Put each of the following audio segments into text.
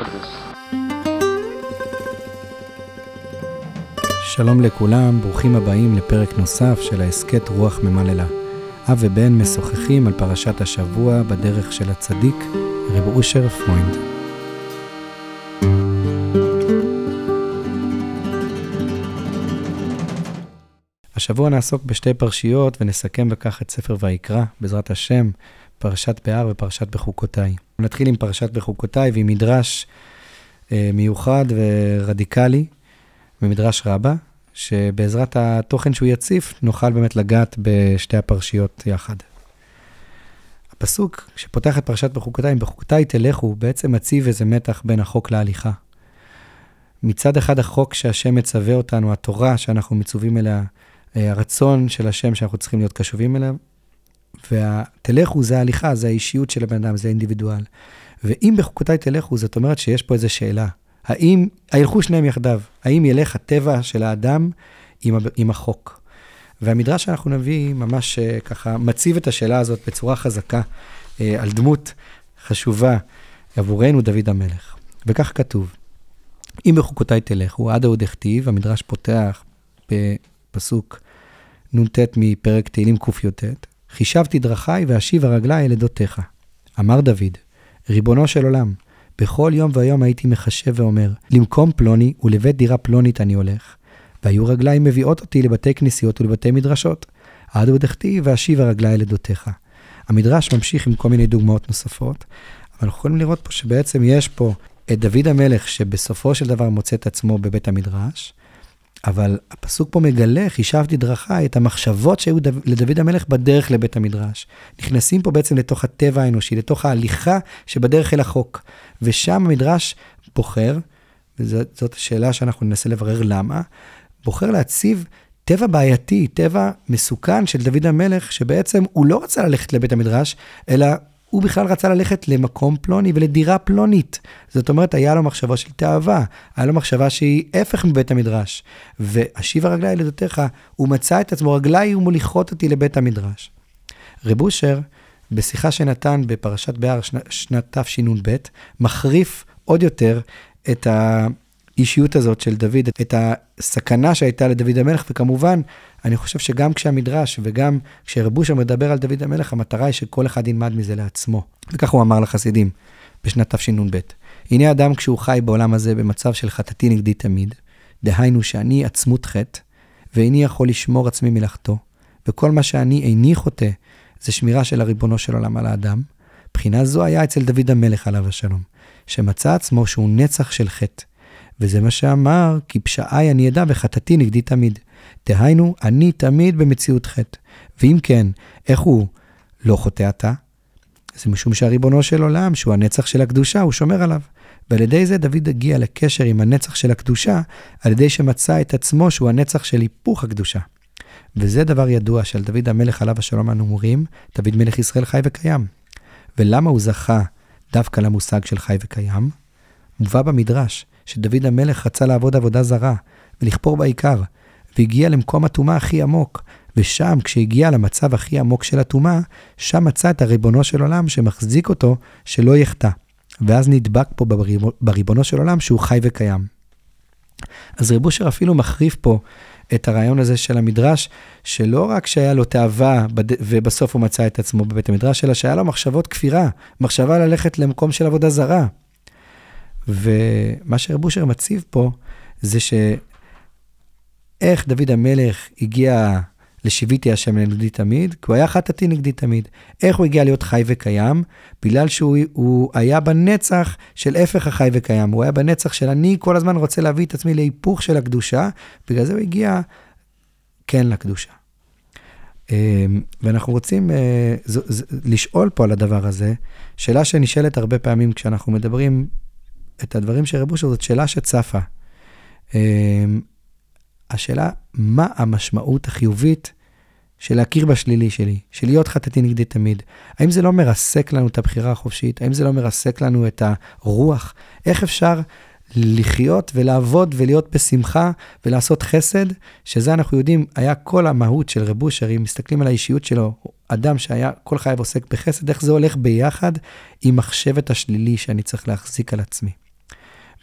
הקדוש. שלום לכולם, ברוכים הבאים לפרק נוסף של ההסכת רוח ממללא. אב ובן משוחחים על פרשת השבוע בדרך של הצדיק, רב אושר פרוינד. השבוע נעסוק בשתי פרשיות ונסכם בכך את ספר ויקרא, בעזרת השם, פרשת בהר ופרשת בחוקותיי. נתחיל עם פרשת בחוקותיי ועם מדרש אה, מיוחד ורדיקלי ממדרש רבה, שבעזרת התוכן שהוא יציף, נוכל באמת לגעת בשתי הפרשיות יחד. הפסוק שפותח את פרשת בחוקותיי, בחוקותיי תלכו, בעצם מציב איזה מתח בין החוק להליכה. מצד אחד החוק שהשם מצווה אותנו, התורה שאנחנו מצווים אליה, אה, הרצון של השם שאנחנו צריכים להיות קשובים אליו, והתלכו זה ההליכה, זה האישיות של הבן אדם, זה האינדיבידואל. ואם בחוקותיי תלכו, זאת אומרת שיש פה איזו שאלה. האם, הילכו שניהם יחדיו, האם ילך הטבע של האדם עם, עם החוק? והמדרש שאנחנו נביא ממש אה, ככה מציב את השאלה הזאת בצורה חזקה אה, על דמות חשובה עבורנו, דוד המלך. וכך כתוב, אם בחוקותיי תלכו, עד ההוא דכתיב, המדרש פותח בפסוק נ"ט מפרק תהילים קי"ט, חישבתי דרכיי ואשיב הרגלי אל עדותיך. אמר דוד, ריבונו של עולם, בכל יום ויום הייתי מחשב ואומר, למקום פלוני ולבית דירה פלונית אני הולך. והיו רגליי מביאות אותי לבתי כנסיות ולבתי מדרשות. עד עוד דכתיב ואשיב הרגלי אל עדותיך. המדרש ממשיך עם כל מיני דוגמאות נוספות, אבל אנחנו יכולים לראות פה שבעצם יש פה את דוד המלך, שבסופו של דבר מוצא את עצמו בבית המדרש, אבל הפסוק פה מגלה, חישבתי דרכיי, את המחשבות שהיו לדוד המלך בדרך לבית המדרש. נכנסים פה בעצם לתוך הטבע האנושי, לתוך ההליכה שבדרך אל החוק. ושם המדרש בוחר, וזאת השאלה שאנחנו ננסה לברר למה, בוחר להציב טבע בעייתי, טבע מסוכן של דוד המלך, שבעצם הוא לא רצה ללכת לבית המדרש, אלא הוא בכלל רצה ללכת למקום פלוני ולדירה פלונית. זאת אומרת, היה לו מחשבה של תאווה, היה לו מחשבה שהיא הפך מבית המדרש. ואשיבה רגלי ילדותיך, הוא מצא את עצמו, רגליי ומוליכות אותי לבית המדרש. רב אושר, בשיחה שנתן בפרשת בהר שנת תשנ"ב, מחריף עוד יותר את האישיות הזאת של דוד, את הסכנה שהייתה לדוד המלך, וכמובן, אני חושב שגם כשהמדרש וגם כשרבושר מדבר על דוד המלך, המטרה היא שכל אחד ילמד מזה לעצמו. וכך הוא אמר לחסידים בשנת תשנ"ב. הנה אדם כשהוא חי בעולם הזה במצב של חטאתי נגדי תמיד, דהיינו שאני עצמות חטא, ואיני יכול לשמור עצמי מלאכתו, וכל מה שאני איני חוטא, זה שמירה של הריבונו של עולם על האדם. בחינה זו היה אצל דוד המלך עליו השלום, שמצא עצמו שהוא נצח של חטא. וזה מה שאמר, כי פשעי אני אדע וחטאתי נגדי תמיד. דהיינו, אני תמיד במציאות חטא. ואם כן, איך הוא לא חוטא אתה? זה משום שהריבונו של עולם, שהוא הנצח של הקדושה, הוא שומר עליו. ועל ידי זה דוד הגיע לקשר עם הנצח של הקדושה, על ידי שמצא את עצמו שהוא הנצח של היפוך הקדושה. וזה דבר ידוע שעל דוד המלך עליו השלום אנו אומרים, דוד מלך ישראל חי וקיים. ולמה הוא זכה דווקא למושג של חי וקיים? מובא במדרש שדוד המלך רצה לעבוד עבודה זרה ולכפור בעיקר, והגיע למקום הטומאה הכי עמוק, ושם, כשהגיע למצב הכי עמוק של הטומאה, שם מצא את הריבונו של עולם שמחזיק אותו שלא יחטא. ואז נדבק פה בריבונו של עולם שהוא חי וקיים. אז רב אושר אפילו מחריף פה את הרעיון הזה של המדרש, שלא רק שהיה לו תאווה ובסוף הוא מצא את עצמו בבית המדרש, אלא שהיה לו מחשבות כפירה, מחשבה ללכת למקום של עבודה זרה. ומה שרב אושר מציב פה, זה ש... איך דוד המלך הגיע לשיוויתי השם לנגדי תמיד? כי הוא היה חטאתי נגדי תמיד. איך הוא הגיע להיות חי וקיים? בגלל שהוא היה בנצח של הפך החי וקיים. הוא היה בנצח של אני כל הזמן רוצה להביא את עצמי להיפוך של הקדושה, בגלל זה הוא הגיע כן לקדושה. אמ, ואנחנו רוצים אה, לשאול פה על הדבר הזה, שאלה שנשאלת הרבה פעמים כשאנחנו מדברים את הדברים של רב אושר, זאת שאלה שצפה. אמ, השאלה, מה המשמעות החיובית של להכיר בשלילי שלי, של להיות חטאתי נגדי תמיד? האם זה לא מרסק לנו את הבחירה החופשית? האם זה לא מרסק לנו את הרוח? איך אפשר לחיות ולעבוד ולהיות בשמחה ולעשות חסד, שזה אנחנו יודעים, היה כל המהות של רב אושר, אם מסתכלים על האישיות שלו, אדם שהיה כל חייו עוסק בחסד, איך זה הולך ביחד עם מחשבת השלילי שאני צריך להחזיק על עצמי.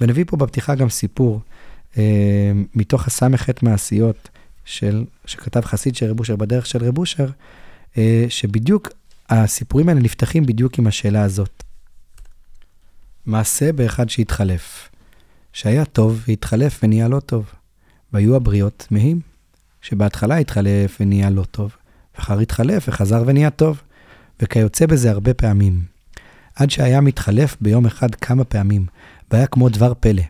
ונביא פה בפתיחה גם סיפור אה, מתוך הס"ח מעשיות של, שכתב חסיד של רב אושר בדרך של רב אושר, אה, שבדיוק הסיפורים האלה נפתחים בדיוק עם השאלה הזאת. מעשה באחד שהתחלף, שהיה טוב והתחלף ונהיה לא טוב. והיו הבריות תמהים, שבהתחלה התחלף ונהיה לא טוב, ואחר התחלף וחזר ונהיה טוב, וכיוצא בזה הרבה פעמים. עד שהיה מתחלף ביום אחד כמה פעמים, והיה כמו דבר פלא.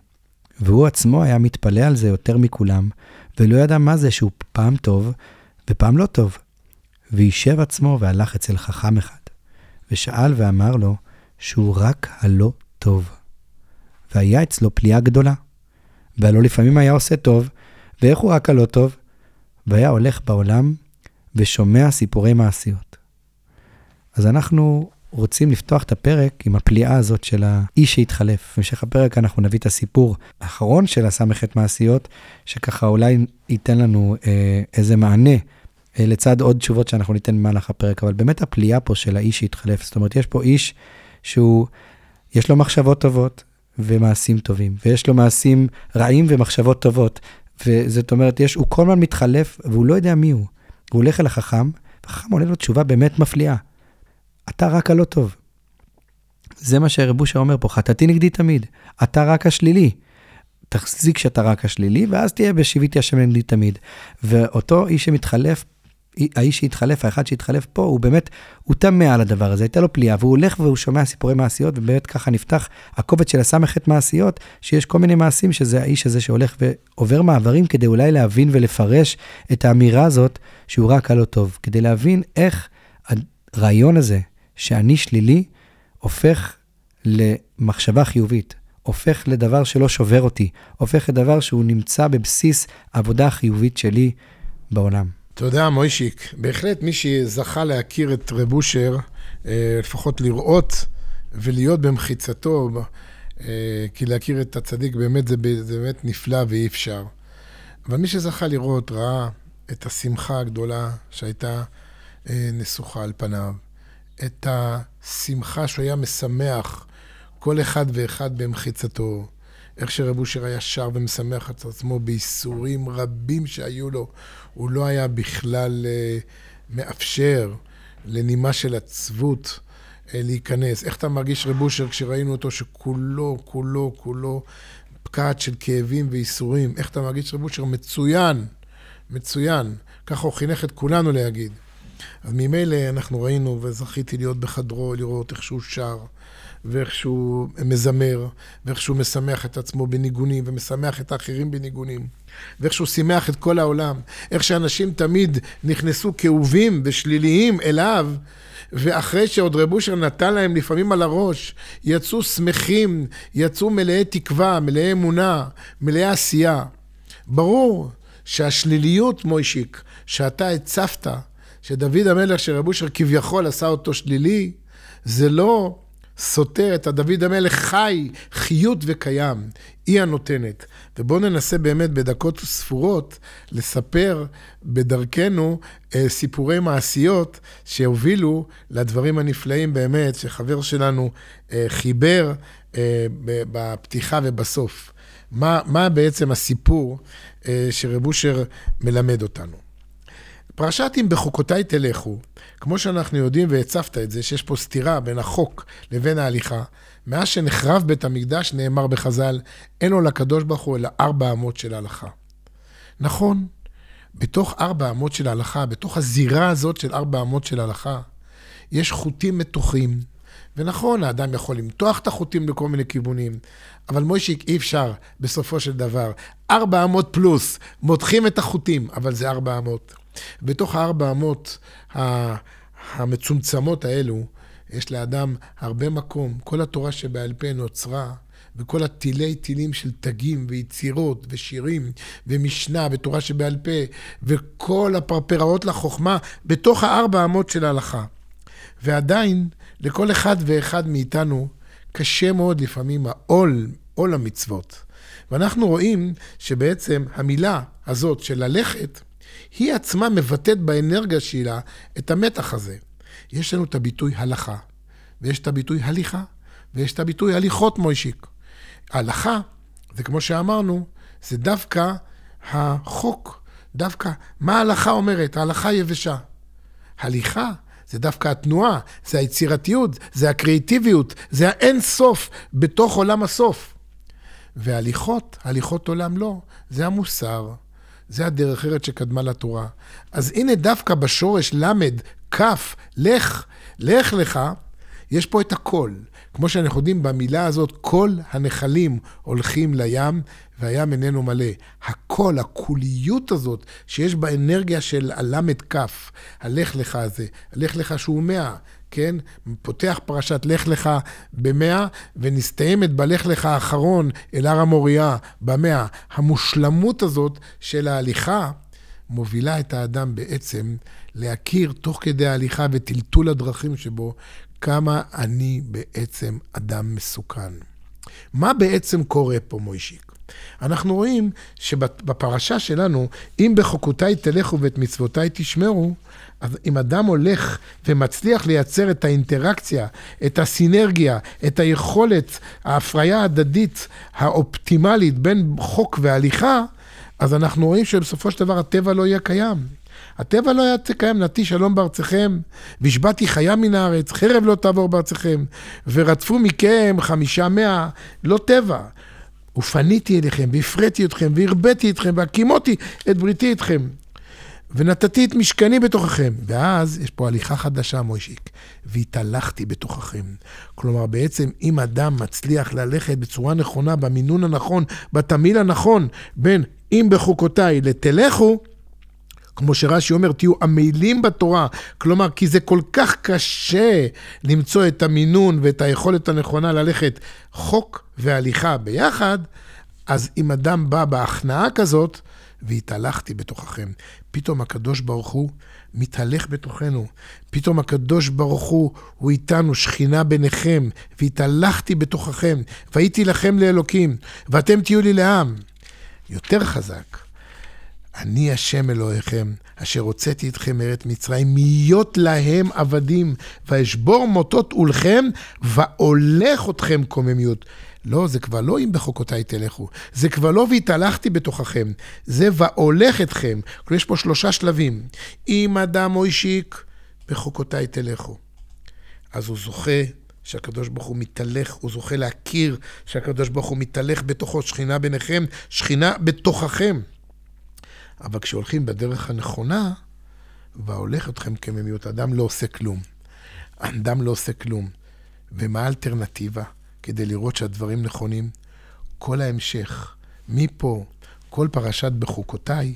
והוא עצמו היה מתפלא על זה יותר מכולם, ולא ידע מה זה שהוא פעם טוב ופעם לא טוב. וישב עצמו והלך אצל חכם אחד, ושאל ואמר לו שהוא רק הלא טוב. והיה אצלו פליאה גדולה. והלא לפעמים היה עושה טוב, ואיך הוא רק הלא טוב? והיה הולך בעולם ושומע סיפורי מעשיות. אז אנחנו רוצים לפתוח את הפרק עם הפליאה הזאת של האיש שהתחלף. במשך הפרק אנחנו נביא את הסיפור האחרון של הס"ח מעשיות, שככה אולי ייתן לנו אה, איזה מענה אה, לצד עוד תשובות שאנחנו ניתן במהלך הפרק, אבל באמת הפליאה פה של האיש שהתחלף. זאת אומרת, יש פה איש שהוא, יש לו מחשבות טובות ומעשים טובים, ויש לו מעשים רעים ומחשבות טובות. וזאת אומרת, יש, הוא כל הזמן מתחלף, והוא לא יודע מי הוא. הוא הולך אל החכם, והחכם עונה לו תשובה באמת מפליאה. אתה רק הלא טוב. זה מה שרב אושר אומר פה, חטאתי נגדי תמיד. אתה רק השלילי. תחזיק שאתה רק השלילי, ואז תהיה בשיביתי השם נגדי תמיד. ואותו איש שמתחלף, האיש שהתחלף, האחד שהתחלף פה, הוא באמת, הוא תמה על הדבר הזה, הייתה לו פליאה, והוא הולך והוא שומע סיפורי מעשיות, ובאמת ככה נפתח הקובץ של הסמכת מעשיות, שיש כל מיני מעשים שזה האיש הזה שהולך ועובר מעברים כדי אולי להבין ולפרש את האמירה הזאת, שהוא רק הלא טוב, כדי להבין איך הרעיון הזה, שאני שלילי, הופך למחשבה חיובית, הופך לדבר שלא שובר אותי, הופך לדבר שהוא נמצא בבסיס העבודה החיובית שלי בעולם. תודה, מוישיק. בהחלט מי שזכה להכיר את רב אושר, אה, לפחות לראות ולהיות במחיצתו, אה, כי להכיר את הצדיק באמת זה, באמת נפלא ואי אפשר. אבל מי שזכה לראות, ראה את השמחה הגדולה שהייתה אה, נסוכה על פניו, את השמחה שהוא היה משמח כל אחד ואחד במחיצתו, איך שרב אושר היה שר ומשמח את עצמו בייסורים רבים שהיו לו. הוא לא היה בכלל uh, מאפשר לנימה של עצבות uh, להיכנס. איך אתה מרגיש, רב אושר, כשראינו אותו שכולו, כולו, כולו פקעת של כאבים וייסורים? איך אתה מרגיש, רב אושר? מצוין, מצוין. ככה הוא חינך את כולנו להגיד. אז ממילא אנחנו ראינו, וזכיתי להיות בחדרו, לראות איך שהוא שר, ואיך שהוא מזמר, ואיך שהוא משמח את עצמו בניגונים, ומשמח את האחרים בניגונים, ואיך שהוא שימח את כל העולם, איך שאנשים תמיד נכנסו כאובים ושליליים אליו, ואחרי שעוד רב אושר נתן להם לפעמים על הראש, יצאו שמחים, יצאו מלאי תקווה, מלאי אמונה, מלאי עשייה. ברור שהשליליות, מוישיק, שאתה הצפת, שדוד המלך, שרב אושר כביכול עשה אותו שלילי, זה לא סותר את הדוד המלך חי, חיות וקיים, היא הנותנת. ובואו ננסה באמת בדקות ספורות לספר בדרכנו אה, סיפורי מעשיות שהובילו לדברים הנפלאים באמת, שחבר שלנו אה, חיבר אה, בפתיחה ובסוף. מה, מה בעצם הסיפור אה, שרב אושר מלמד אותנו? פרשת אם בחוקותיי תלכו, כמו שאנחנו יודעים והצפת את זה, שיש פה סתירה בין החוק לבין ההליכה, מאז שנחרב בית המקדש נאמר בחז"ל, אין לו לקדוש ברוך הוא אלא ארבע אמות של ההלכה. נכון, בתוך ארבע אמות של ההלכה, בתוך הזירה הזאת של ארבע אמות של ההלכה, יש חוטים מתוחים. ונכון, האדם יכול למתוח את החוטים לכל מיני כיוונים, אבל מוישיק, אי אפשר בסופו של דבר. ארבע אמות פלוס, מותחים את החוטים, אבל זה ארבע אמות. בתוך הארבע אמות המצומצמות האלו, יש לאדם הרבה מקום. כל התורה שבעל פה נוצרה, וכל התילי תילים של תגים ויצירות ושירים ומשנה ותורה שבעל פה, וכל הפרפראות לחוכמה, בתוך הארבע אמות של ההלכה. ועדיין, לכל אחד ואחד מאיתנו, קשה מאוד לפעמים העול, עול המצוות. ואנחנו רואים שבעצם המילה הזאת של ללכת, היא עצמה מבטאת באנרגיה שלה את המתח הזה. יש לנו את הביטוי הלכה, ויש את הביטוי הליכה, ויש את הביטוי הליכות מוישיק. ההלכה זה כמו שאמרנו, זה דווקא החוק, דווקא מה ההלכה אומרת, ההלכה יבשה. הליכה זה דווקא התנועה, זה היצירתיות, זה הקריאיטיביות, זה האין סוף בתוך עולם הסוף. והליכות, הליכות עולם לא, זה המוסר, זה הדרך ארץ שקדמה לתורה. אז הנה דווקא בשורש ל', כ', לך, לך לך, יש פה את הכל. כמו שאנחנו יודעים, במילה הזאת, כל הנחלים הולכים לים, והים איננו מלא. הכל, הקוליות הזאת, שיש בה אנרגיה של הלמד כף, הלך לך הזה, הלך לך שהוא מאה, כן? פותח פרשת לך לך במאה, ונסתיימת בלך לך האחרון אל הר המוריה במאה. המושלמות הזאת של ההליכה מובילה את האדם בעצם להכיר תוך כדי ההליכה וטלטול הדרכים שבו, כמה אני בעצם אדם מסוכן. מה בעצם קורה פה, מוישיק? אנחנו רואים שבפרשה שלנו, אם בחוקותיי תלכו ואת מצוותיי תשמרו, אז אם אדם הולך ומצליח לייצר את האינטראקציה, את הסינרגיה, את היכולת, ההפריה ההדדית האופטימלית בין חוק והליכה, אז אנחנו רואים שבסופו של דבר הטבע לא יהיה קיים. הטבע לא היה קיים, נתי שלום בארצכם, והשבעתי חיה מן הארץ, חרב לא תעבור בארצכם, ורדפו מכם חמישה מאה, לא טבע. ופניתי אליכם, והפרעתי אתכם, והרביתי אתכם, והקימותי את בריתי אתכם. ונתתי את משכני בתוככם. ואז יש פה הליכה חדשה, מוישיק, והתהלכתי בתוככם. כלומר, בעצם, אם אדם מצליח ללכת בצורה נכונה, במינון הנכון, בתמיל הנכון, בין אם בחוקותיי לתלכו, כמו שרש"י אומר, תהיו עמלים בתורה. כלומר, כי זה כל כך קשה למצוא את המינון ואת היכולת הנכונה ללכת חוק והליכה ביחד, אז אם אדם בא בהכנעה כזאת, והתהלכתי בתוככם. פתאום הקדוש ברוך הוא מתהלך בתוכנו. פתאום הקדוש ברוך הוא, הוא איתנו, שכינה ביניכם, והתהלכתי בתוככם, והייתי לכם לאלוקים, ואתם תהיו לי לעם. יותר חזק. אני השם אלוהיכם, אשר הוצאתי אתכם מארץ מצרים, להיות להם עבדים, ואשבור מוטות עולכם, ואולך אתכם קוממיות. לא, זה כבר לא אם בחוקותיי תלכו, זה כבר לא והתהלכתי בתוככם, זה ואולך אתכם. יש פה שלושה שלבים. אם אדם או אישיק, בחוקותיי תלכו. אז הוא זוכה שהקדוש ברוך הוא מתהלך, הוא זוכה להכיר שהקדוש ברוך הוא מתהלך בתוכו, שכינה ביניכם, שכינה בתוככם. אבל כשהולכים בדרך הנכונה, והולך אתכם כממיות, אדם לא עושה כלום. אדם לא עושה כלום. ומה האלטרנטיבה כדי לראות שהדברים נכונים? כל ההמשך, מפה, כל פרשת בחוקותיי,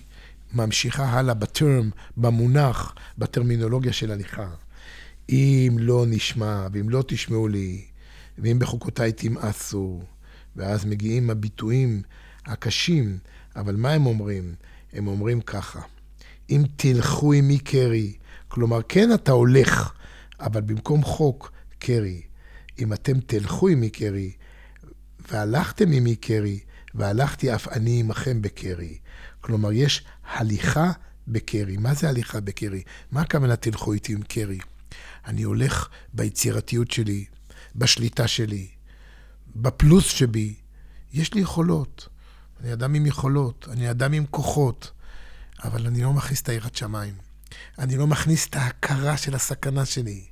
ממשיכה הלאה בטרם, במונח, בטרמינולוגיה של הליכה. אם לא נשמע, ואם לא תשמעו לי, ואם בחוקותיי תמאסו, ואז מגיעים הביטויים הקשים, אבל מה הם אומרים? הם אומרים ככה, אם תלכו עמי קרי, כלומר, כן אתה הולך, אבל במקום חוק, קרי. אם אתם תלכו עמי קרי, והלכתם עמי קרי, והלכתי אף אני עמכם בקרי. כלומר, יש הליכה בקרי. מה זה הליכה בקרי? מה הכוונה תלכו איתי עם קרי? אני הולך ביצירתיות שלי, בשליטה שלי, בפלוס שבי. יש לי יכולות. אני אדם עם יכולות, אני אדם עם כוחות, אבל אני לא מכניס את היראת שמיים. אני לא מכניס את ההכרה של הסכנה שלי.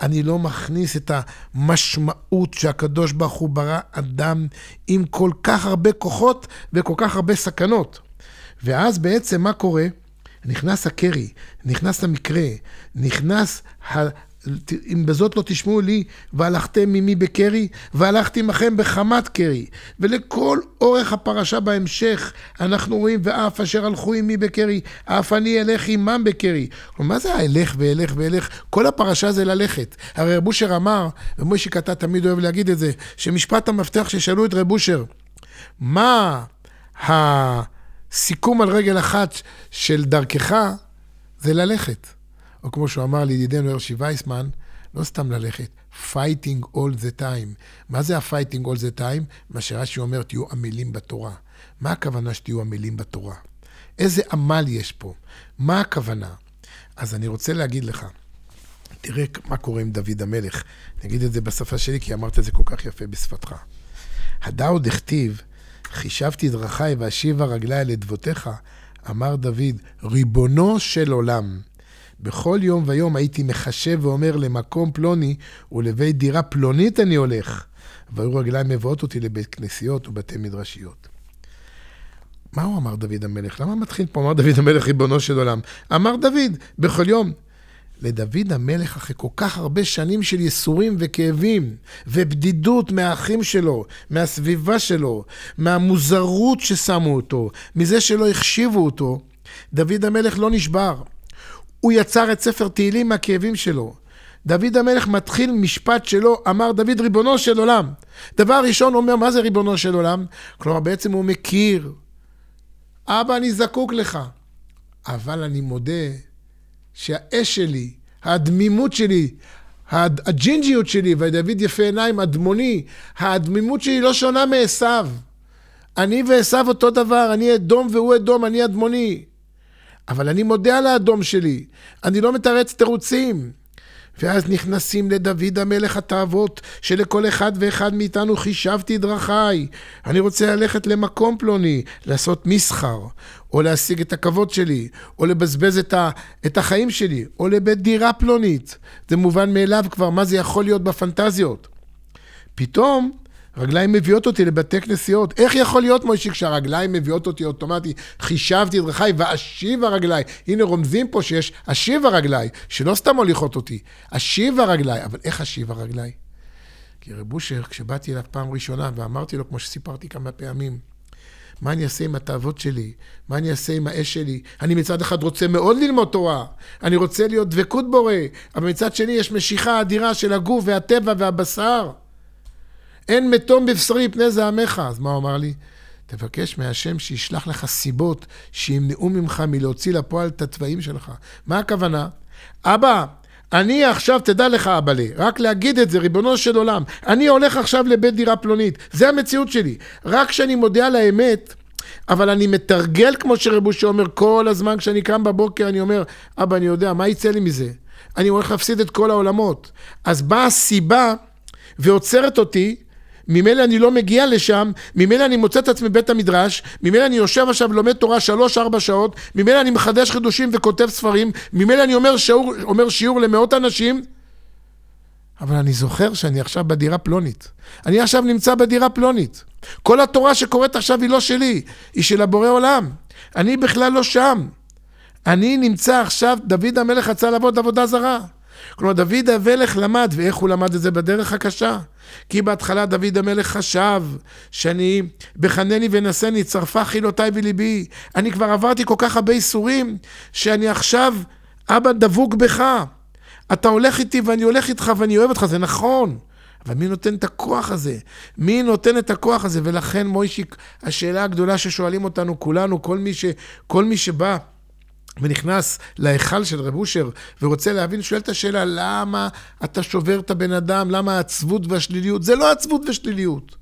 אני לא מכניס את המשמעות שהקדוש ברוך הוא ברא אדם עם כל כך הרבה כוחות וכל כך הרבה סכנות. ואז בעצם מה קורה? נכנס הקרי, נכנס המקרה, נכנס אם בזאת לא תשמעו לי, והלכתם ממי בקרי, והלכתי עמכם בחמת קרי. ולכל אורך הפרשה בהמשך, אנחנו רואים, ואף אשר הלכו עמי בקרי, אף אני אלך עמם בקרי. מה זה האלך ואלך ואלך? כל הפרשה זה ללכת. הרי רב אושר אמר, ומוישי קטע תמיד אוהב להגיד את זה, שמשפט המפתח ששאלו את רב אושר, מה הסיכום על רגל אחת של דרכך, זה ללכת. או כמו שהוא אמר לידידנו הרשי וייסמן, לא סתם ללכת, fighting all the time. מה זה ה-fighting all the time? מה שרש"י אומר, תהיו עמלים בתורה. מה הכוונה שתהיו עמלים בתורה? איזה עמל יש פה? מה הכוונה? אז אני רוצה להגיד לך, תראה מה קורה עם דוד המלך. אני אגיד את זה בשפה שלי, כי אמרת את זה כל כך יפה בשפתך. הדאו דכתיב, חישבתי דרכיי ואשיבה רגליי לדבותיך, אמר דוד, ריבונו של עולם. בכל יום ויום הייתי מחשב ואומר למקום פלוני ולבית דירה פלונית אני הולך. והיו רגליים מבואות אותי לבית כנסיות ובתי מדרשיות. מה הוא אמר דוד המלך? למה מתחיל פה אמר דוד המלך ריבונו של עולם? אמר דוד, בכל יום. לדוד המלך, אחרי כל כך הרבה שנים של ייסורים וכאבים ובדידות מהאחים שלו, מהסביבה שלו, מהמוזרות ששמו אותו, מזה שלא החשיבו אותו, דוד המלך לא נשבר. הוא יצר את ספר תהילים מהכאבים שלו. דוד המלך מתחיל משפט שלו, אמר דוד ריבונו של עולם. דבר ראשון הוא אומר, מה זה ריבונו של עולם? כלומר, בעצם הוא מכיר. אבא, אני זקוק לך. אבל אני מודה שהאש שלי, הדמימות שלי, הג'ינג'יות שלי, ודוד יפה עיניים, אדמוני, הדמימות שלי לא שונה מעשו. אני ועשו אותו דבר, אני אדום והוא אדום, אני אדמוני. אבל אני מודה על האדום שלי, אני לא מתרץ תירוצים. ואז נכנסים לדוד המלך התאוות, שלכל אחד ואחד מאיתנו חישבתי דרכיי. אני רוצה ללכת למקום פלוני, לעשות מסחר, או להשיג את הכבוד שלי, או לבזבז את, ה, את החיים שלי, או לבית דירה פלונית. זה מובן מאליו כבר, מה זה יכול להיות בפנטזיות. פתאום רגליים מביאות אותי לבתי כנסיות. איך יכול להיות, מוישי, כשהרגליים מביאות אותי אוטומטי? חישבתי את דרכיי ואשיב הרגליי. הנה רומזים פה שיש אשיב הרגליי, שלא סתם מוליכות אותי, אשיב הרגליי. אבל איך אשיב הרגליי? כי רב אושר, כשבאתי אליו פעם ראשונה ואמרתי לו, כמו שסיפרתי כמה פעמים, מה אני אעשה עם התאוות שלי? מה אני אעשה עם האש שלי? אני מצד אחד רוצה מאוד ללמוד תורה, אני רוצה להיות דבקות בורא, אבל מצד שני יש משיכה אדירה של הגוף והטבע והבשר. אין מתום בבשרי פני זעמך. אז מה הוא אמר לי? תבקש מהשם שישלח לך סיבות שימנעו ממך מלהוציא לפועל את התוואים שלך. מה הכוונה? אבא, אני עכשיו, תדע לך, אבאלה, רק להגיד את זה, ריבונו של עולם, אני הולך עכשיו לבית דירה פלונית, זה המציאות שלי. רק כשאני מודה על האמת, אבל אני מתרגל, כמו שרבושי אומר, כל הזמן כשאני קם בבוקר, אני אומר, אבא, אני יודע, מה יצא לי מזה? אני הולך להפסיד את כל העולמות. אז באה הסיבה ועוצרת אותי ממילא אני לא מגיע לשם, ממילא אני מוצא את עצמי בבית המדרש, ממילא אני יושב עכשיו ולומד תורה שלוש-ארבע שעות, ממילא אני מחדש חידושים וכותב ספרים, ממילא אני אומר שיעור, אומר שיעור למאות אנשים, אבל אני זוכר שאני עכשיו בדירה פלונית. אני עכשיו נמצא בדירה פלונית. כל התורה שקורית עכשיו היא לא שלי, היא של הבורא עולם. אני בכלל לא שם. אני נמצא עכשיו, דוד המלך רצה לעבוד עבודה זרה. כלומר, דוד המלך למד, ואיך הוא למד את זה בדרך הקשה? כי בהתחלה דוד המלך חשב שאני, בחנני ונשני, צרפה חילותיי וליבי. אני כבר עברתי כל כך הרבה איסורים, שאני עכשיו, אבא דבוק בך. אתה הולך איתי ואני הולך איתך ואני אוהב אותך, זה נכון. אבל מי נותן את הכוח הזה? מי נותן את הכוח הזה? ולכן, מוישיק, השאלה הגדולה ששואלים אותנו כולנו, כל מי, ש, כל מי שבא ונכנס להיכל של רב אושר ורוצה להבין, שואל את השאלה, למה אתה שובר את הבן אדם? למה העצבות והשליליות? זה לא עצבות ושליליות.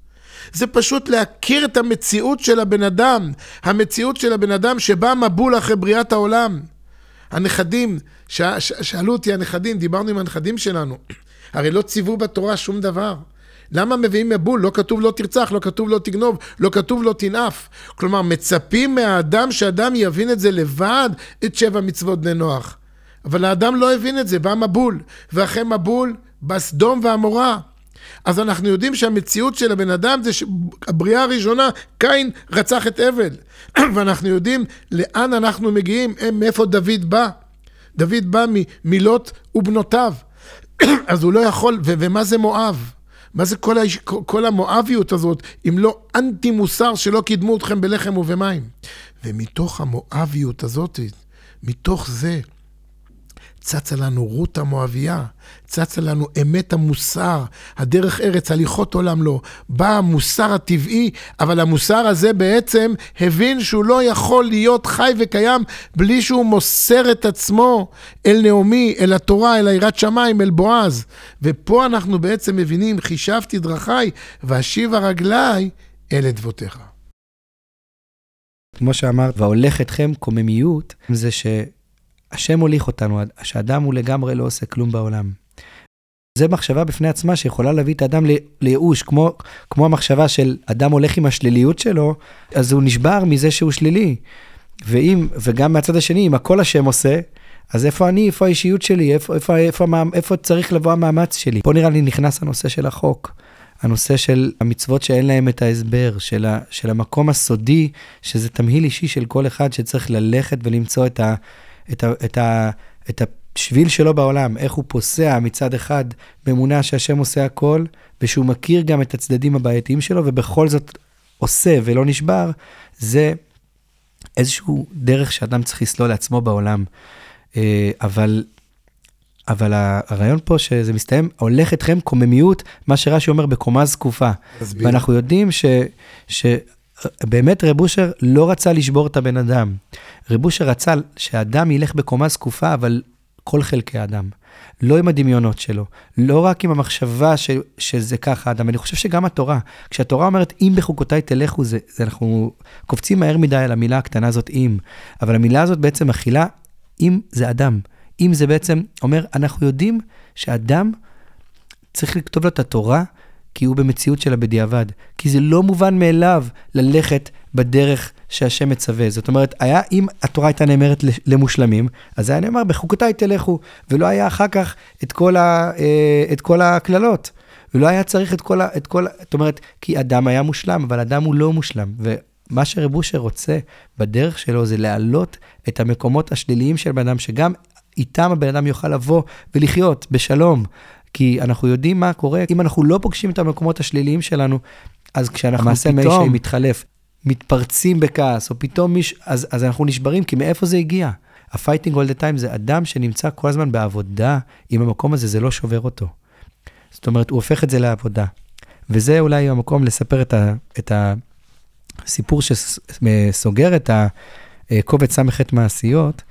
זה פשוט להכיר את המציאות של הבן אדם, המציאות של הבן אדם שבא מבול אחרי בריאת העולם. הנכדים, ש... ש... שאלו אותי הנכדים, דיברנו עם הנכדים שלנו, הרי לא ציוו בתורה שום דבר. למה מביאים מבול? לא כתוב לא תרצח, לא כתוב לא תגנוב, לא כתוב לא תנאף. כלומר, מצפים מהאדם שאדם יבין את זה לבד, את שבע מצוות בני נוח. אבל האדם לא הבין את זה, בא מבול. ואחרי מבול, בא סדום ועמורה. אז אנחנו יודעים שהמציאות של הבן אדם זה שהבריאה הראשונה, קין רצח את הבל. ואנחנו יודעים לאן אנחנו מגיעים, מאיפה דוד בא. דוד בא ממילות ובנותיו. אז הוא לא יכול, ו- ומה זה מואב? מה זה כל, היש... כל המואביות הזאת, אם לא אנטי מוסר שלא קידמו אתכם בלחם ובמים? ומתוך המואביות הזאת, מתוך זה, צצה לנו רות המואביה, צצה לנו אמת המוסר, הדרך ארץ, הליכות עולם לא. בא המוסר הטבעי, אבל המוסר הזה בעצם הבין שהוא לא יכול להיות חי וקיים בלי שהוא מוסר את עצמו אל נעמי, אל התורה, אל היראת שמיים, אל בועז. ופה אנחנו בעצם מבינים, חישבתי דרכיי ואשיבה רגליי אל אדבותיך. כמו שאמרת, והולך אתכם קוממיות, זה ש... השם מוליך אותנו, שאדם הוא לגמרי לא עושה כלום בעולם. זה מחשבה בפני עצמה שיכולה להביא את האדם לייאוש, כמו, כמו המחשבה של אדם הולך עם השליליות שלו, אז הוא נשבר מזה שהוא שלילי. ואם, וגם מהצד השני, אם הכל השם עושה, אז איפה אני, איפה האישיות שלי, איפה, איפה, איפה, איפה, איפה צריך לבוא המאמץ שלי? פה נראה לי נכנס הנושא של החוק. הנושא של המצוות שאין להם את ההסבר, של, ה, של המקום הסודי, שזה תמהיל אישי של כל אחד שצריך ללכת ולמצוא את, ה, את, ה, את, ה, את השביל שלו בעולם, איך הוא פוסע מצד אחד באמונה שהשם עושה הכל, ושהוא מכיר גם את הצדדים הבעייתיים שלו, ובכל זאת עושה ולא נשבר, זה איזשהו דרך שאדם צריך לסלול לעצמו בעולם. אה, אבל אבל הרעיון פה שזה מסתיים, הולך אתכם קוממיות, מה שרש"י אומר בקומה זקופה. תסביר. ואנחנו יודעים ש, שבאמת רב אושר לא רצה לשבור את הבן אדם. רב אושר רצה שהאדם ילך בקומה זקופה, אבל כל חלקי האדם. לא עם הדמיונות שלו, לא רק עם המחשבה ש, שזה ככה אדם. אני חושב שגם התורה, כשהתורה אומרת, אם בחוקותיי תלכו, זה, זה אנחנו קופצים מהר מדי על המילה הקטנה הזאת, אם. אבל המילה הזאת בעצם מכילה, אם זה אדם. אם זה בעצם אומר, אנחנו יודעים שאדם צריך לכתוב לו את התורה, כי הוא במציאות שלה בדיעבד. כי זה לא מובן מאליו ללכת בדרך שהשם מצווה. זאת אומרת, היה, אם התורה הייתה נאמרת למושלמים, אז היה נאמר, בחוקותיי תלכו, ולא היה אחר כך את כל, ה, אה, את כל הקללות. ולא היה צריך את כל ה... את כל, זאת אומרת, כי אדם היה מושלם, אבל אדם הוא לא מושלם. ומה שרב אושר רוצה בדרך שלו זה להעלות את המקומות השליליים של בן אדם, שגם איתם הבן אדם יוכל לבוא ולחיות בשלום. כי אנחנו יודעים מה קורה, אם אנחנו לא פוגשים את המקומות השליליים שלנו, אז כשאנחנו המעשה פתאום מתחלף, מתפרצים בכעס, או פתאום מישהו, אז, אז אנחנו נשברים, כי מאיפה זה הגיע? ה-fighting all the time זה אדם שנמצא כל הזמן בעבודה עם המקום הזה, זה לא שובר אותו. זאת אומרת, הוא הופך את זה לעבודה. וזה אולי המקום לספר את, ה, את הסיפור שסוגר את הקובץ ס"ח מעשיות,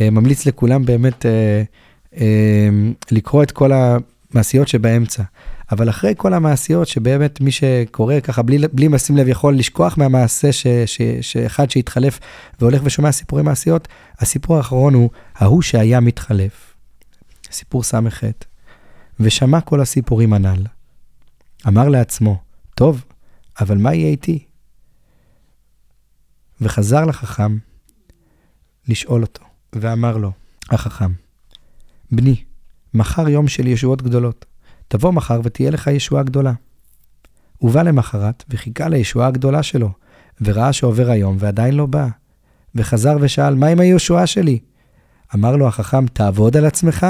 אה, ממליץ לכולם באמת אה, אה, לקרוא את כל המעשיות שבאמצע. אבל אחרי כל המעשיות, שבאמת מי שקורא ככה בלי, בלי לשים לב יכול לשכוח מהמעשה ש, ש, שאחד שהתחלף והולך ושומע סיפורי מעשיות, הסיפור האחרון הוא ההוא שהיה מתחלף. סיפור ס"ח. ושמע כל הסיפורים הנ"ל. אמר לעצמו, טוב, אבל מה יהיה איתי? וחזר לחכם לשאול אותו. ואמר לו, החכם, בני, מחר יום של ישועות גדולות. תבוא מחר ותהיה לך ישועה גדולה. הוא בא למחרת וחיכה לישועה הגדולה שלו, וראה שעובר היום ועדיין לא בא. וחזר ושאל, מה עם הישועה שלי? אמר לו החכם, תעבוד על עצמך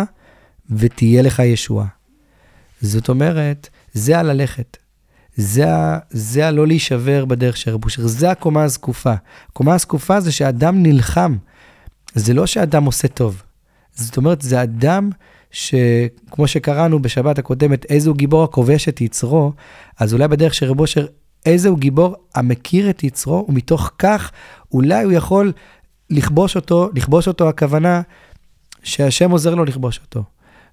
ותהיה לך ישועה. זאת אומרת, זה הללכת. זה, זה הלא להישבר בדרך של רב אושר, זה הקומה הזקופה. הקומה הזקופה זה שאדם נלחם זה לא שאדם עושה טוב. זאת אומרת, זה אדם שכמו שקראנו בשבת הקודמת, איזה הוא גיבור הכובש את יצרו, אז אולי בדרך של רב אושר, איזה הוא גיבור המכיר את יצרו, ומתוך כך אולי הוא יכול לכבוש אותו, לכבוש אותו הכוונה שהשם עוזר לו לכבוש אותו.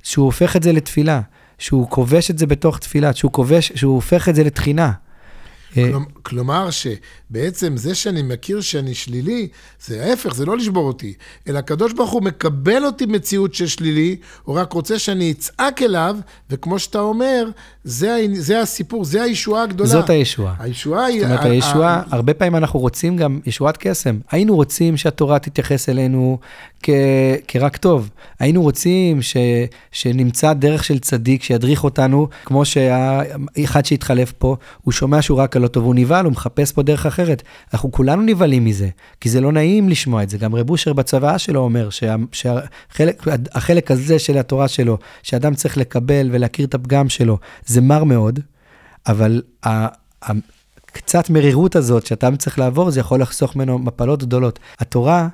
שהוא הופך את זה לתפילה, שהוא כובש את זה בתוך תפילה, שהוא כובש, שהוא הופך את זה לתחינה. אה, כלומר, שבעצם זה שאני מכיר שאני שלילי, זה ההפך, זה לא לשבור אותי, אלא הקדוש ברוך הוא מקבל אותי מציאות של שלילי, הוא רק רוצה שאני אצעק אליו, וכמו שאתה אומר, זה, זה הסיפור, זה הישועה הגדולה. זאת הישועה. הישועה היא... זאת אומרת, הישועה, הרבה פעמים אנחנו רוצים גם ישועת קסם. היינו רוצים שהתורה תתייחס אלינו כ, כרק טוב. היינו רוצים ש, שנמצא דרך של צדיק שידריך אותנו, כמו שהאחד שהתחלף פה, הוא שומע שהוא רק הלא טוב, הוא נבהל, הוא מחפש פה דרך אחרת. אנחנו כולנו נבהלים מזה, כי זה לא נעים לשמוע את זה. גם רב אושר בצוואה שלו אומר שה, שהחלק החלק הזה של התורה שלו, שאדם צריך לקבל ולהכיר את הפגם שלו, זה מר מאוד, אבל ה, קצת מרירות הזאת שאדם צריך לעבור, זה יכול לחסוך ממנו מפלות גדולות. התורה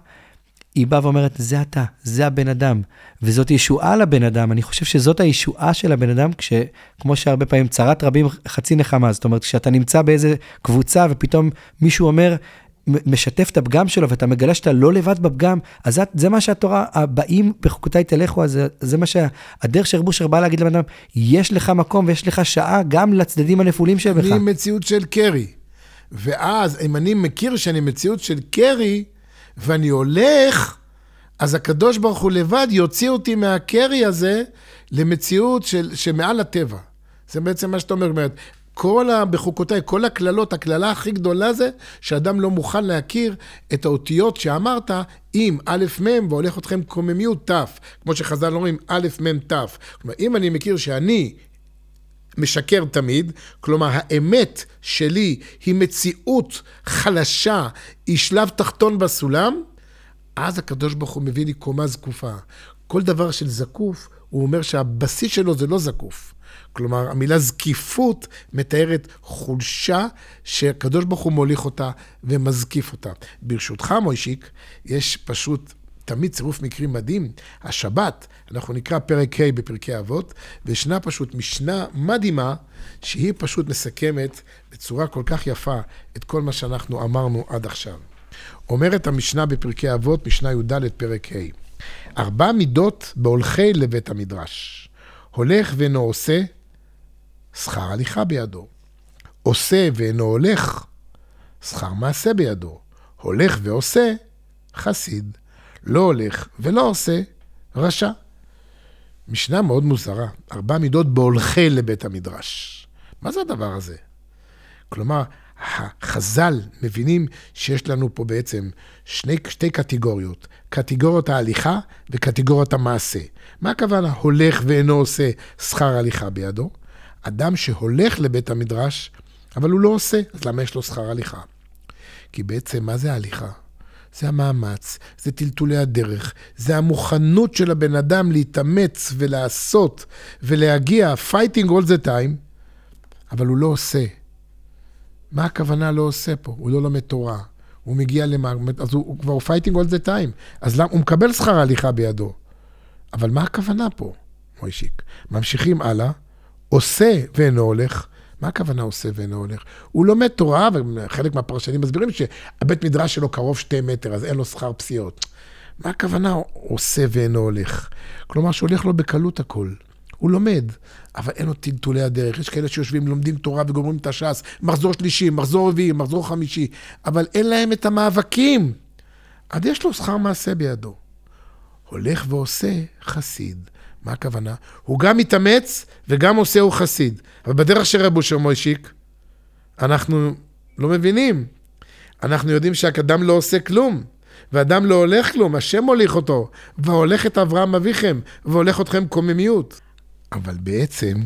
היא באה ואומרת, זה אתה, זה הבן אדם, וזאת ישועה לבן אדם. אני חושב שזאת הישועה של הבן אדם, כשכמו שהרבה פעמים צרת רבים חצי נחמה, זאת אומרת, כשאתה נמצא באיזה קבוצה ופתאום מישהו אומר, משתף את הפגם שלו ואתה מגלה שאתה לא לבד בפגם, אז זה, זה מה שהתורה, הבאים בחוקותיי תלכו, אז זה, זה מה שהדרך של רבושר בא להגיד לבן אדם, יש לך מקום ויש לך שעה גם לצדדים הנפולים שלך. אני מציאות של קרי. ואז אם אני מכיר שאני מציאות של קרי, ואני הולך, אז הקדוש ברוך הוא לבד יוציא אותי מהקרי הזה, למציאות של, שמעל הטבע. זה בעצם מה שאתה אומר, אומרת, כל ה... בחוקותיי, כל הקללות, הקללה הכי גדולה זה שאדם לא מוכן להכיר את האותיות שאמרת עם א' מ' והולך אתכם קוממיות ת', כמו שחז"ל אומרים א' מ' ת'. כלומר, אם אני מכיר שאני משקר תמיד, כלומר האמת שלי היא מציאות חלשה, היא שלב תחתון בסולם, אז הקדוש ברוך הוא מביא לי קומה זקופה. כל דבר של זקוף, הוא אומר שהבסיס שלו זה לא זקוף. כלומר, המילה זקיפות מתארת חולשה שהקדוש ברוך הוא מוליך אותה ומזקיף אותה. ברשותך, מוישיק, יש פשוט תמיד צירוף מקרים מדהים. השבת, אנחנו נקרא פרק ה' בפרקי אבות, וישנה פשוט משנה מדהימה, שהיא פשוט מסכמת בצורה כל כך יפה את כל מה שאנחנו אמרנו עד עכשיו. אומרת המשנה בפרקי אבות, משנה י"ד, פרק ה', ארבע מידות בהולכי לבית המדרש. הולך ואינו עושה, שכר הליכה בידו. עושה ואינו הולך, שכר מעשה בידו. הולך ועושה, חסיד. לא הולך ולא עושה, רשע. משנה מאוד מוזרה, ארבע מידות בהולכי לבית המדרש. מה זה הדבר הזה? כלומר, החז"ל מבינים שיש לנו פה בעצם שני, שתי קטגוריות, קטגוריות ההליכה וקטגוריות המעשה. מה הכוונה הולך ואינו עושה שכר הליכה בידו? אדם שהולך לבית המדרש, אבל הוא לא עושה, אז למה יש לו שכר הליכה? כי בעצם, מה זה ההליכה? זה המאמץ, זה טלטולי הדרך, זה המוכנות של הבן אדם להתאמץ ולעשות ולהגיע, fighting all the time, אבל הוא לא עושה. מה הכוונה לא עושה פה? הוא לא לומד תורה, הוא מגיע למה, אז הוא, הוא כבר fighting all the time, אז למה, הוא מקבל שכר הליכה בידו. אבל מה הכוונה פה, מוישיק? ממשיכים הלאה, עושה ואינו הולך, מה הכוונה עושה ואינו הולך? הוא לומד תורה, וחלק מהפרשנים מסבירים שהבית מדרש שלו קרוב שתי מטר, אז אין לו שכר פסיעות. מה הכוונה עושה ואינו הולך? כלומר, שהולך לו בקלות הכל. הוא לומד, אבל אין לו טלטולי הדרך. יש כאלה שיושבים, לומדים תורה וגומרים את הש"ס, מחזור שלישי, מחזור רביעי, מחזור חמישי, אבל אין להם את המאבקים. אז יש לו שכר מעשה בידו. הולך ועושה חסיד. מה הכוונה? הוא גם מתאמץ וגם עושה הוא חסיד. אבל בדרך של רב אושר מוישיק, אנחנו לא מבינים. אנחנו יודעים שהאדם לא עושה כלום, ואדם לא הולך כלום, השם מוליך אותו, והולך את אברהם אביכם, והולך אתכם קוממיות. אבל בעצם,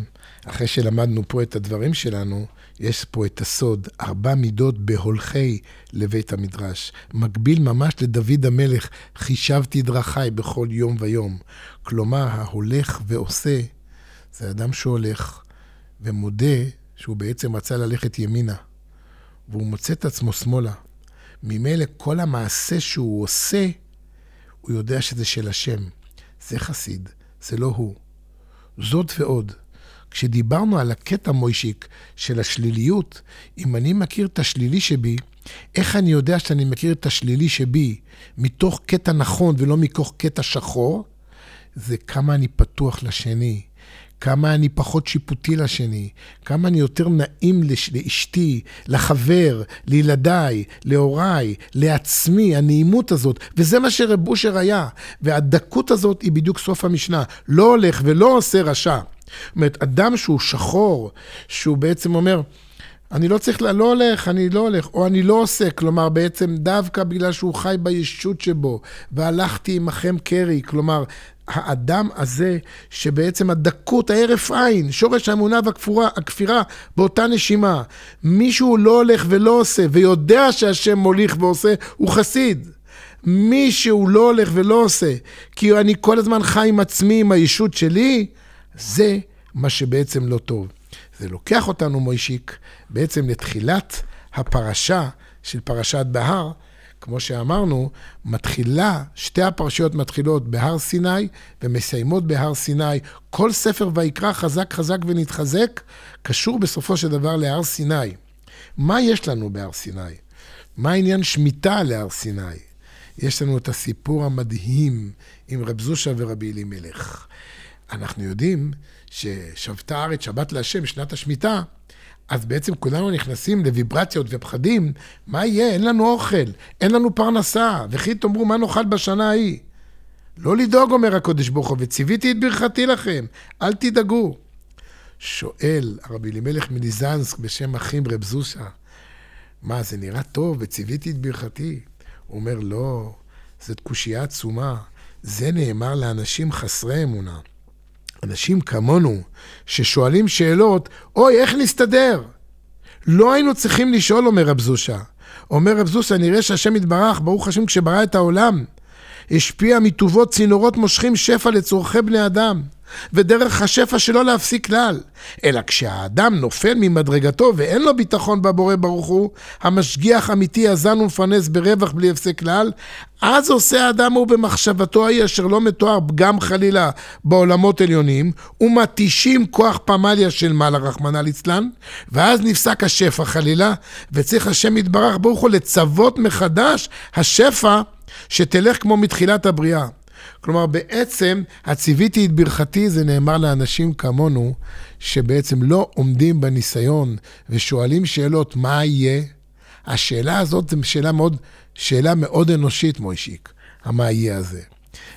אחרי שלמדנו פה את הדברים שלנו, יש פה את הסוד, ארבע מידות בהולכי לבית המדרש. מקביל ממש לדוד המלך, חישבתי דרכיי בכל יום ויום. כלומר, ההולך ועושה, זה אדם שהולך ומודה שהוא בעצם רצה ללכת ימינה, והוא מוצא את עצמו שמאלה. ממילא כל המעשה שהוא עושה, הוא יודע שזה של השם. זה חסיד, זה לא הוא. זאת ועוד, כשדיברנו על הקטע, מוישיק, של השליליות, אם אני מכיר את השלילי שבי, איך אני יודע שאני מכיר את השלילי שבי מתוך קטע נכון ולא מתוך קטע שחור? זה כמה אני פתוח לשני, כמה אני פחות שיפוטי לשני, כמה אני יותר נעים לאשתי, לחבר, לילדיי, להוריי, לעצמי, הנעימות הזאת. וזה מה שרב אושר היה. והדקות הזאת היא בדיוק סוף המשנה. לא הולך ולא עושה רשע. זאת אומרת, אדם שהוא שחור, שהוא בעצם אומר, אני לא צריך, לא הולך, אני לא הולך, או אני לא עושה, כלומר, בעצם דווקא בגלל שהוא חי בישות שבו, והלכתי עמכם קרי, כלומר, האדם הזה, שבעצם הדקות, ההרף עין, שורש האמונה והכפירה באותה נשימה, מישהו לא הולך ולא עושה, ויודע שהשם מוליך ועושה, הוא חסיד. מי שהוא לא הולך ולא עושה, כי אני כל הזמן חי עם עצמי, עם הישות שלי, זה מה שבעצם לא טוב. זה לוקח אותנו, מוישיק, בעצם לתחילת הפרשה של פרשת בהר, כמו שאמרנו, מתחילה, שתי הפרשיות מתחילות בהר סיני ומסיימות בהר סיני. כל ספר ויקרא חזק חזק ונתחזק, קשור בסופו של דבר להר סיני. מה יש לנו בהר סיני? מה עניין שמיטה להר סיני? יש לנו את הסיפור המדהים עם רב זושה ורבי אלימלך. אנחנו יודעים ששבתה הארץ שבת להשם, שנת השמיטה, אז בעצם כולנו נכנסים לוויברציות ופחדים, מה יהיה? אין לנו אוכל, אין לנו פרנסה, וכי תאמרו מה נאכל בשנה ההיא. לא לדאוג, אומר הקודש ברוך הוא, וציוויתי את ברכתי לכם, אל תדאגו. שואל הרבי אלימלך מליזנסק בשם אחים רב זושה, מה, זה נראה טוב, וציוויתי את ברכתי? הוא אומר, לא, זאת קושייה עצומה. זה נאמר לאנשים חסרי אמונה. אנשים כמונו, ששואלים שאלות, אוי, איך נסתדר? לא היינו צריכים לשאול, אומר רב זושה. אומר רב זושה, נראה שהשם יתברך, ברוך השם, כשברא את העולם, השפיע מטובות צינורות מושכים שפע לצורכי בני אדם. ודרך השפע שלא להפסיק כלל. אלא כשהאדם נופל ממדרגתו ואין לו ביטחון בבורא ברוך הוא, המשגיח אמיתי הזן ומפרנס ברווח בלי הפסק כלל, אז עושה האדם הוא במחשבתו ההיא אשר לא מתואר גם חלילה בעולמות עליונים, ומתישים כוח פמליה של מעלה רחמנא ליצלן, ואז נפסק השפע חלילה, וצריך השם יתברך ברוך הוא לצוות מחדש השפע שתלך כמו מתחילת הבריאה. כלומר, בעצם, הציוויתי את ברכתי, זה נאמר לאנשים כמונו, שבעצם לא עומדים בניסיון ושואלים שאלות, מה יהיה? השאלה הזאת זו שאלה מאוד, שאלה מאוד אנושית, מוישיק, המה יהיה הזה.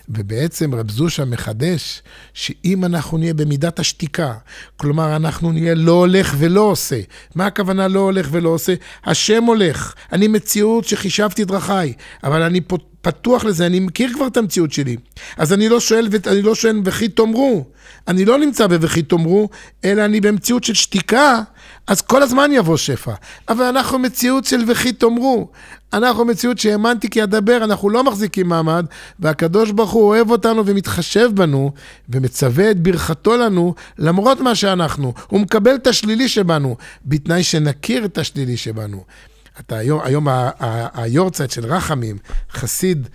ובעצם רב זושה מחדש שאם אנחנו נהיה במידת השתיקה, כלומר אנחנו נהיה לא הולך ולא עושה. מה הכוונה לא הולך ולא עושה? השם הולך. אני מציאות שחישבתי דרכיי, אבל אני פתוח לזה, אני מכיר כבר את המציאות שלי. אז אני לא שואל, אני לא שואל וכי תאמרו. אני לא נמצא ב"וכי תאמרו", אלא אני במציאות של שתיקה, אז כל הזמן יבוא שפע. אבל אנחנו מציאות של "וכי תאמרו". אנחנו מציאות שהאמנתי כי אדבר, אנחנו לא מחזיקים מעמד, והקדוש ברוך הוא אוהב אותנו ומתחשב בנו, ומצווה את ברכתו לנו, למרות מה שאנחנו. הוא מקבל את השלילי שבנו, בתנאי שנכיר את השלילי שבנו. אתה היום, היום היורצייט של רחמים, חסיד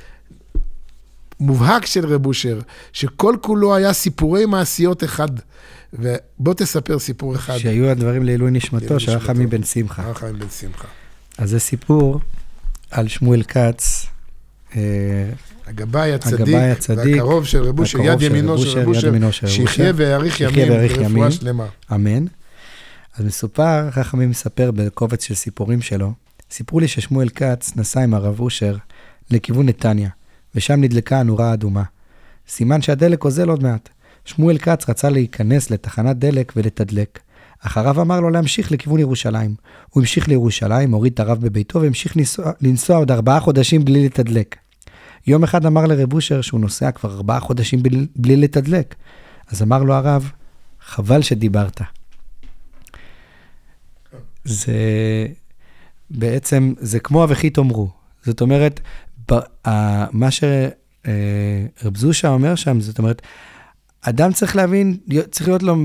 מובהק של רב אושר, שכל כולו היה סיפורי מעשיות אחד. ובוא תספר סיפור אחד. שהיו הדברים לעילוי נשמתו, של רחמי בן שמחה. רחמי בן שמחה. אז זה סיפור על שמואל כץ. אה, הגבאי הצדיק, הצדיק והקרוב של רב אושר, יד ימינו של רב אושר, שיחיה ויאריך ימים ברפואה שלמה. אמן. אז מסופר, חכמים מספר בקובץ של סיפורים שלו, סיפרו לי ששמואל כץ נסע עם הרב אושר לכיוון נתניה, ושם נדלקה הנורה האדומה. סימן שהדלק אוזל עוד מעט. שמואל כץ רצה להיכנס לתחנת דלק ולתדלק, הרב אמר לו להמשיך לכיוון ירושלים. הוא המשיך לירושלים, הוריד את הרב בביתו והמשיך לנסוע, לנסוע עוד ארבעה חודשים בלי לתדלק. יום אחד אמר לרב אושר שהוא נוסע כבר ארבעה חודשים בלי, בלי לתדלק. אז אמר לו הרב, חבל שדיברת. זה בעצם, זה כמו אבכי תאמרו. זאת אומרת, ב, ה, מה שרב זושה אומר שם, זאת אומרת, אדם צריך להבין, צריך להיות לו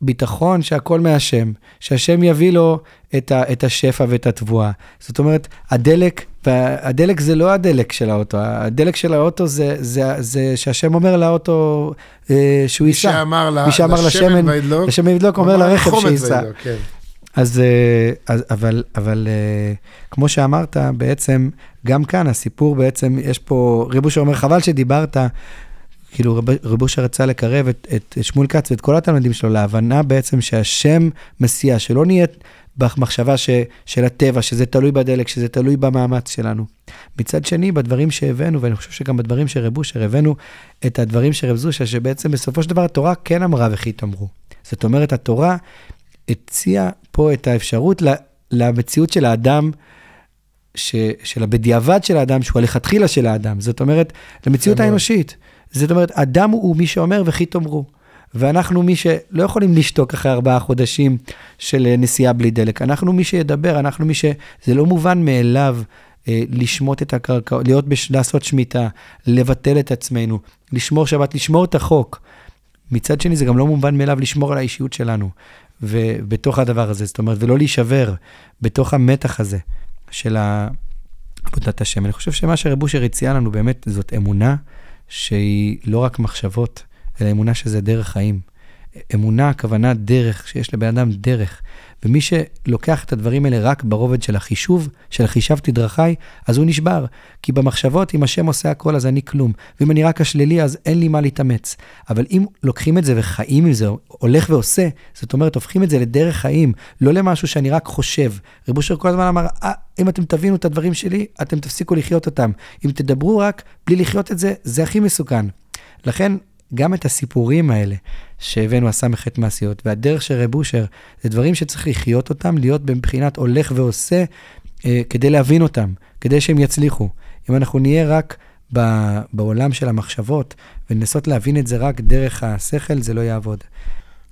ביטחון שהכל מהשם, שהשם יביא לו את, ה, את השפע ואת התבואה. זאת אומרת, הדלק, והדלק זה לא הדלק של האוטו, הדלק של האוטו זה, זה, זה שהשם אומר לאוטו אה, שהוא ייסע. מי שאמר, מי שאמר לשמן וידלוק, לשמן וידלוק אומר לרכב שייסע. כן. אז, אה, אז אבל, אבל אה, כמו שאמרת, בעצם, גם כאן הסיפור בעצם, יש פה, ריבוש אומר, חבל שדיברת, כאילו רב, רבושה רצה לקרב את, את שמואל כץ ואת כל התלמידים שלו להבנה בעצם שהשם מסיע, שלא נהיה במחשבה ש, של הטבע, שזה תלוי בדלק, שזה תלוי במאמץ שלנו. מצד שני, בדברים שהבאנו, ואני חושב שגם בדברים של רבושר, הבאנו את הדברים של רב זושה, שבעצם בסופו של דבר התורה כן אמרה וכי תאמרו. זאת אומרת, התורה הציעה פה את האפשרות למציאות של האדם, ש, של הבדיעבד של האדם, שהוא הלכתחילה של האדם. זאת אומרת, למציאות האנושית. זאת אומרת, אדם הוא מי שאומר וכי תאמרו. ואנחנו מי שלא יכולים לשתוק אחרי ארבעה חודשים של נסיעה בלי דלק. אנחנו מי שידבר, אנחנו מי ש... זה לא מובן מאליו אה, לשמוט את הקרקע, להיות בש... לעשות שמיטה, לבטל את עצמנו, לשמור שבת, לשמור את החוק. מצד שני, זה גם לא מובן מאליו לשמור על האישיות שלנו. ובתוך הדבר הזה, זאת אומרת, ולא להישבר בתוך המתח הזה של עבודת השם. אני חושב שמה שרב אושר הציע לנו באמת זאת אמונה שהיא לא רק מחשבות, אלא אמונה שזה דרך חיים. אמונה, הכוונה דרך, שיש לבן אדם דרך. ומי שלוקח את הדברים האלה רק ברובד של החישוב, של החישבתי דרכיי, אז הוא נשבר. כי במחשבות, אם השם עושה הכל, אז אני כלום. ואם אני רק השלילי, אז אין לי מה להתאמץ. אבל אם לוקחים את זה וחיים עם זה, הולך ועושה, זאת אומרת, הופכים את זה לדרך חיים, לא למשהו שאני רק חושב. רב אושר כל הזמן אמר, אה, אם אתם תבינו את הדברים שלי, אתם תפסיקו לחיות אותם. אם תדברו רק בלי לחיות את זה, זה הכי מסוכן. לכן, גם את הסיפורים האלה שהבאנו, הס"ח מעשיות, והדרך של רב אושר, זה דברים שצריך לחיות אותם, להיות מבחינת הולך ועושה, אה, כדי להבין אותם, כדי שהם יצליחו. אם אנחנו נהיה רק בעולם של המחשבות, ולנסות להבין את זה רק דרך השכל, זה לא יעבוד.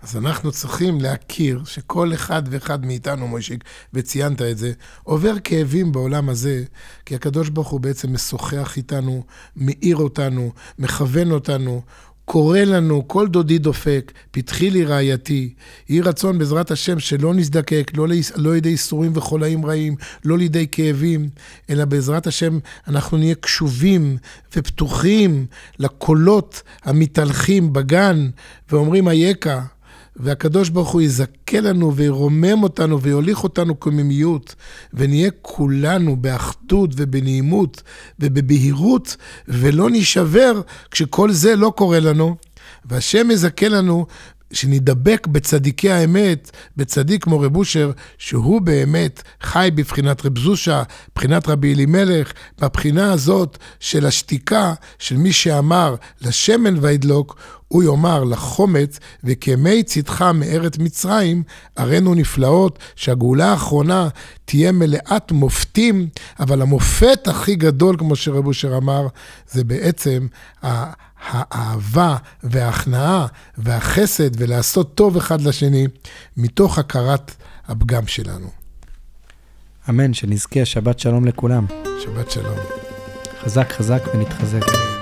אז אנחנו צריכים להכיר שכל אחד ואחד מאיתנו, מוישיק, וציינת את זה, עובר כאבים בעולם הזה, כי הקדוש ברוך הוא בעצם משוחח איתנו, מאיר אותנו, מכוון אותנו, קורא לנו, כל דודי דופק, פתחי לי רעייתי. יהי רצון בעזרת השם שלא נזדקק, לא, ליד, לא לידי איסורים וחולאים רעים, לא לידי כאבים, אלא בעזרת השם אנחנו נהיה קשובים ופתוחים לקולות המתהלכים בגן ואומרים אייכה. והקדוש ברוך הוא יזכה לנו וירומם אותנו ויוליך אותנו קוממיות, ונהיה כולנו באחדות ובנעימות ובבהירות, ולא נישבר כשכל זה לא קורה לנו. והשם יזכה לנו שנדבק בצדיקי האמת, בצדיק כמו רב אושר, שהוא באמת חי בבחינת רב זושה, בבחינת רבי אלימלך, בבחינה הזאת של השתיקה של מי שאמר לשמן וידלוק, הוא יאמר לחומץ, וכמי צדך מארץ מצרים, הראינו נפלאות, שהגאולה האחרונה תהיה מלאת מופתים, אבל המופת הכי גדול, כמו שרב אושר אמר, זה בעצם האהבה וההכנעה והחסד ולעשות טוב אחד לשני, מתוך הכרת הפגם שלנו. אמן, שנזכה שבת שלום לכולם. שבת שלום. חזק חזק ונתחזק.